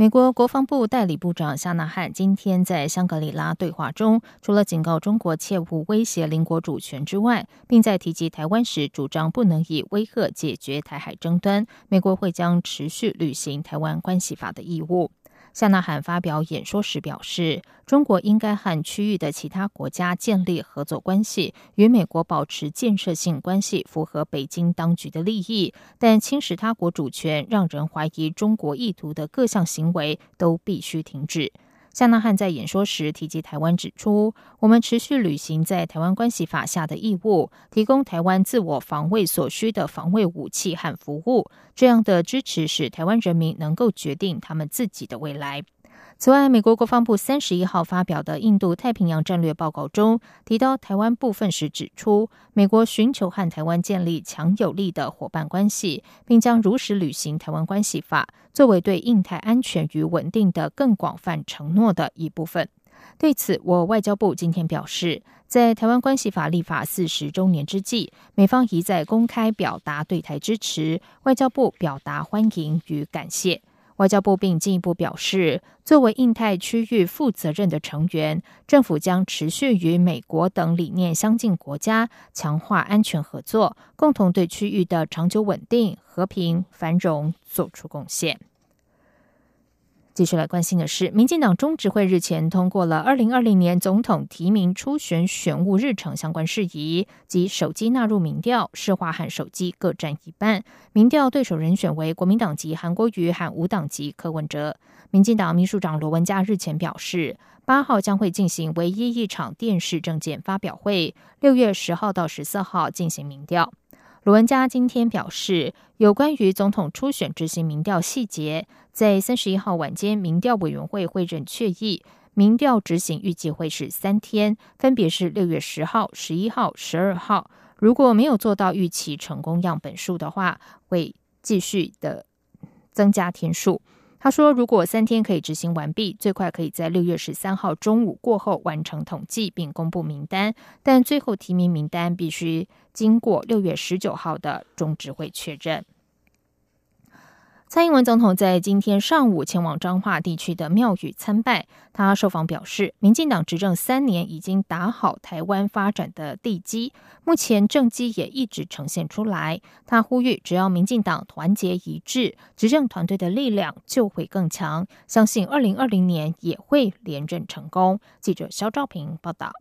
美国国防部代理部长夏纳汉今天在香格里拉对话中，除了警告中国切勿威胁邻国主权之外，并在提及台湾时主张不能以威吓解决台海争端，美国会将持续履行《台湾关系法》的义务。夏纳罕发表演说时表示，中国应该和区域的其他国家建立合作关系，与美国保持建设性关系，符合北京当局的利益。但侵蚀他国主权、让人怀疑中国意图的各项行为都必须停止。夏纳汉在演说时提及台湾，指出我们持续履行在台湾关系法下的义务，提供台湾自我防卫所需的防卫武器和服务。这样的支持使台湾人民能够决定他们自己的未来。此外，美国国防部三十一号发表的印度太平洋战略报告中提到台湾部分时指出，美国寻求和台湾建立强有力的伙伴关系，并将如实履行台湾关系法作为对印太安全与稳定的更广泛承诺的一部分。对此，我外交部今天表示，在台湾关系法立法四十周年之际，美方一再公开表达对台支持，外交部表达欢迎与感谢。外交部并进一步表示，作为印太区域负责任的成员，政府将持续与美国等理念相近国家强化安全合作，共同对区域的长久稳定、和平、繁荣做出贡献。继续来关心的是，民进党中执会日前通过了二零二零年总统提名初选选务日程相关事宜，及手机纳入民调，市话和手机各占一半。民调对手人选为国民党籍韩国瑜和无党籍柯文哲。民进党秘书长罗文嘉日前表示，八号将会进行唯一一场电视政见发表会，六月十号到十四号进行民调。罗文佳今天表示，有关于总统初选执行民调细节，在三十一号晚间民调委员会会诊确议，民调执行预计会是三天，分别是六月十号、十一号、十二号。如果没有做到预期成功样本数的话，会继续的增加天数。他说，如果三天可以执行完毕，最快可以在六月十三号中午过后完成统计并公布名单，但最后提名名单必须经过六月十九号的中执会确认。蔡英文总统在今天上午前往彰化地区的庙宇参拜。他受访表示，民进党执政三年已经打好台湾发展的地基，目前政绩也一直呈现出来。他呼吁，只要民进党团结一致，执政团队的力量就会更强，相信二零二零年也会连任成功。记者肖兆平报道。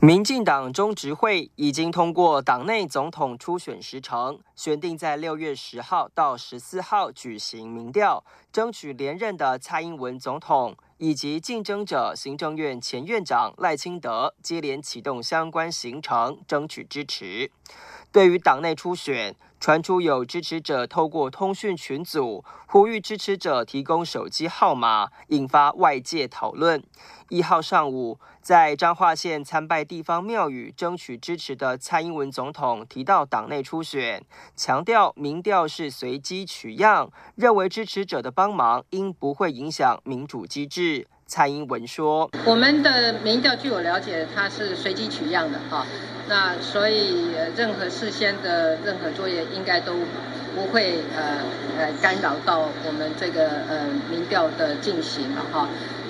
民进党中执会已经通过党内总统初选时程，选定在六月十号到十四号举行民调，争取连任的蔡英文总统以及竞争者行政院前院长赖清德接连启动相关行程，争取支持。对于党内初选，传出有支持者透过通讯群组呼吁支持者提供手机号码，引发外界讨论。一号上午，在彰化县参拜地方庙宇争取支持的蔡英文总统提到党内初选，强调民调是随机取样，认为支持者的帮忙应不会影响民主机制。蔡英文说：“我们的民调据我了解，它是随机取样的哈，那所以任何事先的任何作业应该都不会呃呃干扰到我们这个呃民调的进行了哈。”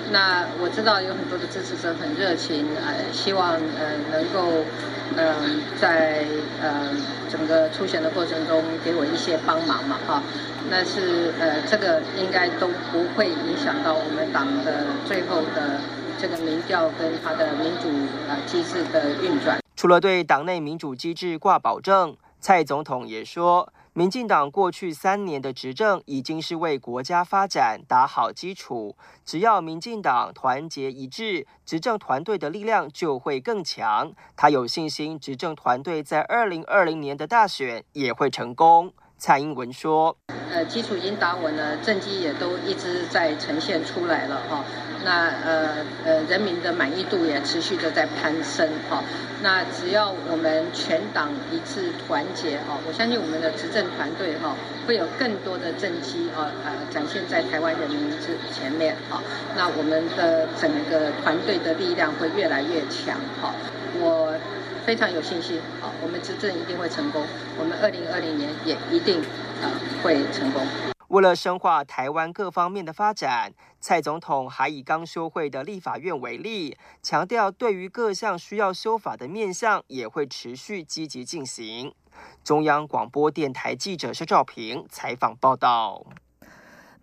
那我知道有很多的支持者很热情，呃，希望呃能够，嗯，在呃整个初选的过程中给我一些帮忙嘛，哈。那是呃这个应该都不会影响到我们党的最后的这个民调跟它的民主呃机制的运转。除了对党内民主机制挂保证，蔡总统也说。民进党过去三年的执政已经是为国家发展打好基础，只要民进党团结一致，执政团队的力量就会更强。他有信心，执政团队在二零二零年的大选也会成功。蔡英文说：“呃，基础已经打稳了，政绩也都一直在呈现出来了哈。”那呃呃人民的满意度也持续的在攀升哈。那只要我们全党一致团结哈，我相信我们的执政团队哈会有更多的政绩啊呃展现在台湾人民之前面哈。那我们的整个团队的力量会越来越强哈。我非常有信心啊，我们执政一定会成功，我们二零二零年也一定啊会成功。为了深化台湾各方面的发展，蔡总统还以刚修会的立法院为例，强调对于各项需要修法的面向，也会持续积极进行。中央广播电台记者肖兆平采访报道。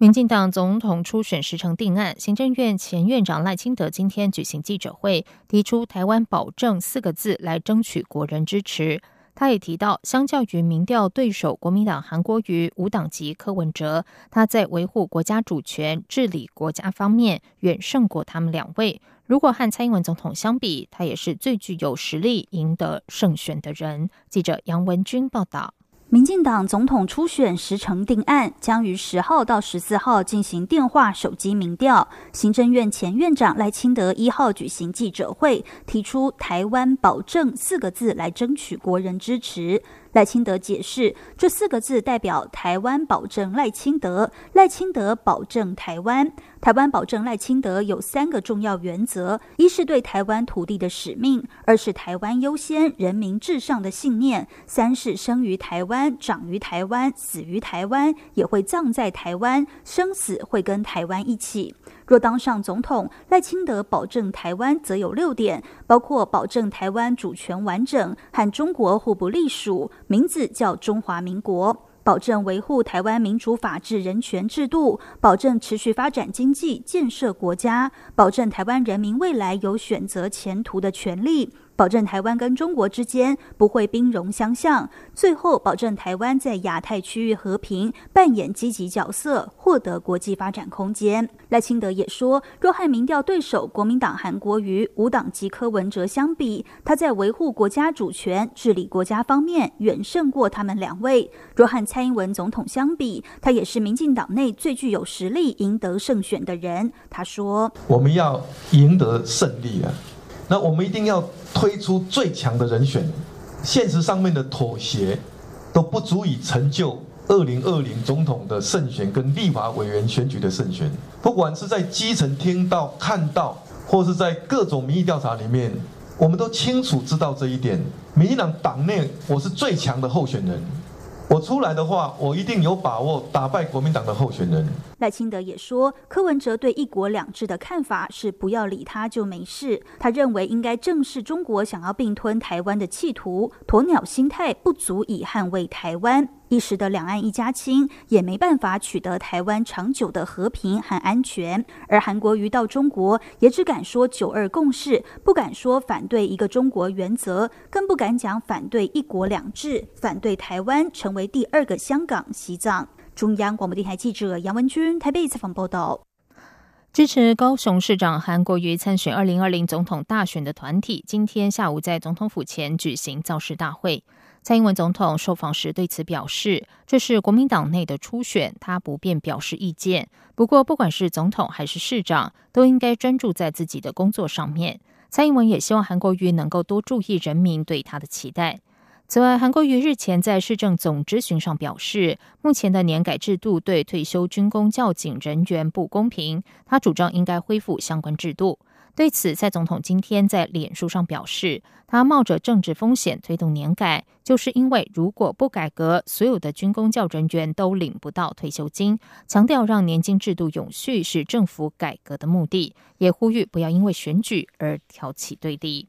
民进党总统初选时程定案，行政院前院长赖清德今天举行记者会，提出“台湾保证”四个字来争取国人支持。他也提到，相较于民调对手国民党韩国瑜、无党籍柯文哲，他在维护国家主权、治理国家方面远胜过他们两位。如果和蔡英文总统相比，他也是最具有实力赢得胜选的人。记者杨文君报道。民进党总统初选时程定案，将于十号到十四号进行电话、手机民调。行政院前院长赖清德一号举行记者会，提出“台湾保证”四个字来争取国人支持。赖清德解释，这四个字代表台湾保证赖清德，赖清德保证台湾。台湾保证赖清德有三个重要原则：一是对台湾土地的使命；二是台湾优先、人民至上的信念；三是生于台湾、长于台湾、死于台湾，也会葬在台湾，生死会跟台湾一起。若当上总统，赖清德保证台湾则有六点，包括保证台湾主权完整，和中国互不隶属，名字叫中华民国；保证维护台湾民主法治人权制度；保证持续发展经济、建设国家；保证台湾人民未来有选择前途的权利。保证台湾跟中国之间不会兵戎相向，最后保证台湾在亚太区域和平扮演积极角色，获得国际发展空间。赖清德也说，若和民调对手国民党韩国瑜、无党籍柯文哲相比，他在维护国家主权、治理国家方面远胜过他们两位。若和蔡英文总统相比，他也是民进党内最具有实力赢得胜选的人。他说：“我们要赢得胜利啊！”那我们一定要推出最强的人选，现实上面的妥协都不足以成就二零二零总统的胜选跟立法委员选举的胜选。不管是在基层听到、看到，或是在各种民意调查里面，我们都清楚知道这一点。民进党党内，我是最强的候选人。我出来的话，我一定有把握打败国民党的候选人。赖清德也说，柯文哲对一国两制的看法是不要理他就没事。他认为应该正视中国想要并吞台湾的企图，鸵鸟心态不足以捍卫台湾。一时的两岸一家亲，也没办法取得台湾长久的和平和安全。而韩国瑜到中国，也只敢说九二共识，不敢说反对一个中国原则，更不敢讲反对一国两制，反对台湾成为第二个香港、西藏。中央广播电台记者杨文君台北采访报道。支持高雄市长韩国瑜参选二零二零总统大选的团体，今天下午在总统府前举行造势大会。蔡英文总统受访时对此表示：“这是国民党内的初选，他不便表示意见。不过，不管是总统还是市长，都应该专注在自己的工作上面。”蔡英文也希望韩国瑜能够多注意人民对他的期待。此外，韩国瑜日前在市政总咨询上表示，目前的年改制度对退休军工教警人员不公平，他主张应该恢复相关制度。对此，蔡总统今天在脸书上表示，他冒着政治风险推动年改，就是因为如果不改革，所有的军工教人员都领不到退休金。强调让年金制度永续是政府改革的目的，也呼吁不要因为选举而挑起对立。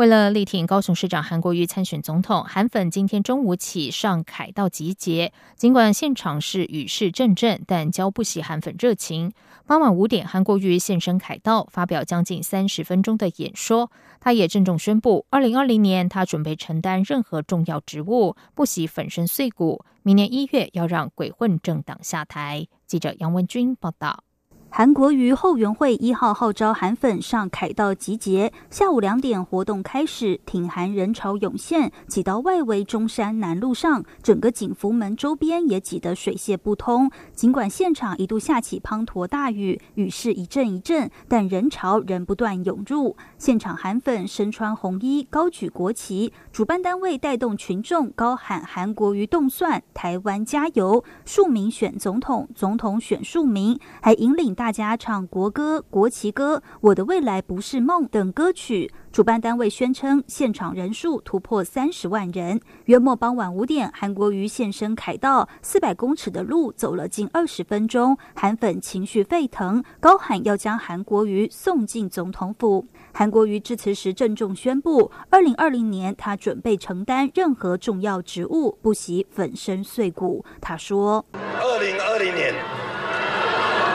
为了力挺高雄市长韩国瑜参选总统，韩粉今天中午起上凯道集结。尽管现场是雨势阵阵，但交不熄韩粉热情。傍晚五点，韩国瑜现身凯道，发表将近三十分钟的演说。他也郑重宣布，二零二零年他准备承担任何重要职务，不惜粉身碎骨。明年一月要让鬼混政党下台。记者杨文君报道。韩国瑜后援会一号号召韩粉上凯道集结，下午两点活动开始，挺韩人潮涌现，挤到外围中山南路上，整个景福门周边也挤得水泄不通。尽管现场一度下起滂沱大雨，雨势一阵一阵，但人潮仍不断涌入。现场韩粉身穿红衣，高举国旗，主办单位带动群众高喊“韩国瑜动算，台湾加油”，庶民选总统，总统选庶民，还引领。大家唱国歌、国旗歌、我的未来不是梦等歌曲。主办单位宣称，现场人数突破三十万人。约莫傍晚五点，韩国瑜现身凯道，四百公尺的路走了近二十分钟。韩粉情绪沸腾，高喊要将韩国瑜送进总统府。韩国瑜致辞时郑重宣布，二零二零年他准备承担任何重要职务，不惜粉身碎骨。他说：“二零二零年。”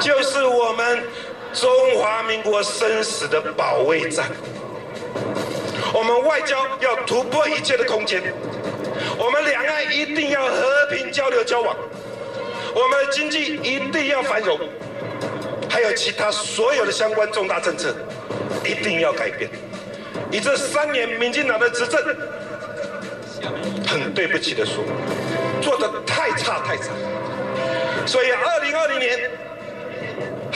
就是我们中华民国生死的保卫战。我们外交要突破一切的空间，我们两岸一定要和平交流交往，我们的经济一定要繁荣，还有其他所有的相关重大政策一定要改变。以这三年民进党的执政，很对不起的说，做的太差太差。所以二零二零年。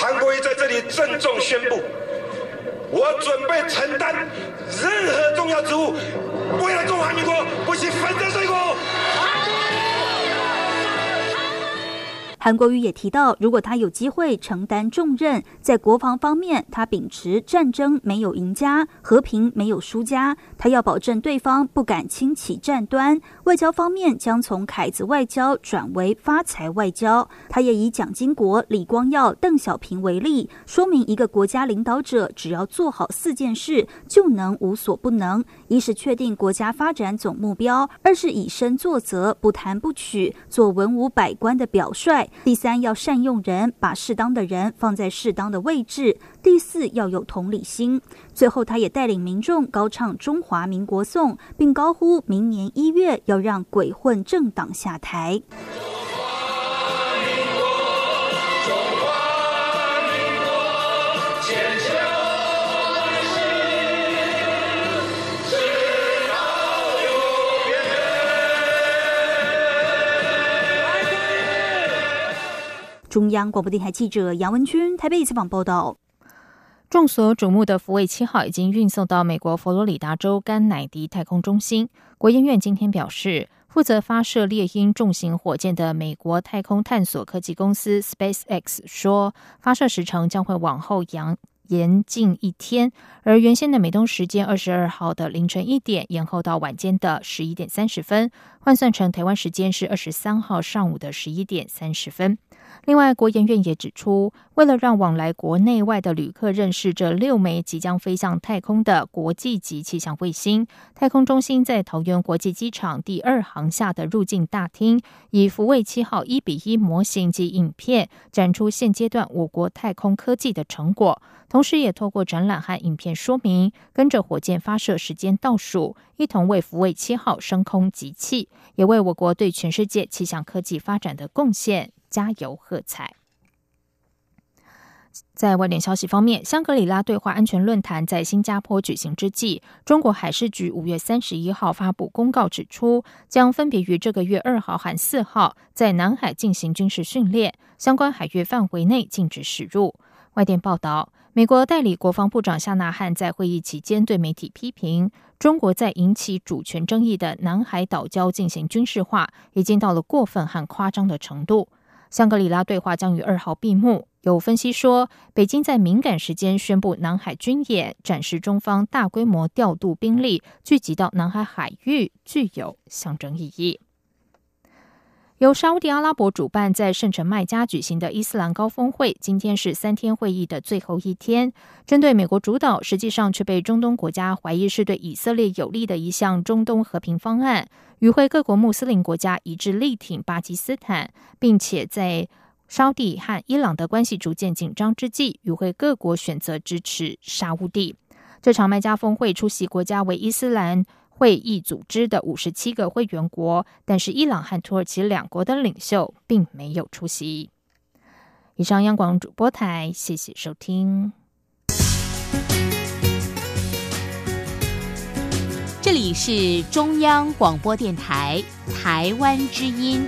韩国瑜在这里郑重宣布，我准备承担任何重要职务，为了中华民国，不惜粉身碎骨。韩国瑜也提到，如果他有机会承担重任，在国防方面，他秉持战争没有赢家，和平没有输家，他要保证对方不敢轻启战端。外交方面将从凯子外交转为发财外交。他也以蒋经国、李光耀、邓小平为例，说明一个国家领导者只要做好四件事，就能无所不能：一是确定国家发展总目标；二是以身作则，不贪不取，做文武百官的表率。第三，要善用人，把适当的人放在适当的位置。第四，要有同理心。最后，他也带领民众高唱《中华民国颂》，并高呼明年一月要让鬼混政党下台。中央广播电台记者杨文君台北采访报道。众所瞩目的福卫七号已经运送到美国佛罗里达州甘乃迪太空中心。国研院今天表示，负责发射猎鹰重型火箭的美国太空探索科技公司 SpaceX 说，发射时程将会往后延延近一天，而原先的美东时间二十二号的凌晨一点延后到晚间的十一点三十分，换算成台湾时间是二十三号上午的十一点三十分。另外，国研院也指出，为了让往来国内外的旅客认识这六枚即将飞向太空的国际级气象卫星，太空中心在桃园国际机场第二航下的入境大厅，以福卫七号一比一模型及影片展出现阶段我国太空科技的成果，同时也透过展览和影片说明，跟着火箭发射时间倒数，一同为福卫七号升空集气，也为我国对全世界气象科技发展的贡献。加油喝彩！在外电消息方面，香格里拉对话安全论坛在新加坡举行之际，中国海事局五月三十一号发布公告，指出将分别于这个月二号和四号在南海进行军事训练，相关海域范围内禁止驶入。外电报道，美国代理国防部长夏纳汉在会议期间对媒体批评，中国在引起主权争议的南海岛礁进行军事化，已经到了过分和夸张的程度。香格里拉对话将于二号闭幕。有分析说，北京在敏感时间宣布南海军演，展示中方大规模调度兵力聚集到南海海域，具有象征意义。由沙地阿拉伯主办，在圣城麦加举行的伊斯兰高峰会，今天是三天会议的最后一天。针对美国主导，实际上却被中东国家怀疑是对以色列有利的一项中东和平方案，与会各国穆斯林国家一致力挺巴基斯坦，并且在沙地和伊朗的关系逐渐紧张之际，与会各国选择支持沙地。这场麦加峰会出席国家为伊斯兰。会议组织的五十七个会员国但是伊朗和土耳其两国的领袖并没有出席。以上央广主播台谢谢收听。这里是中央广播电台台湾之音。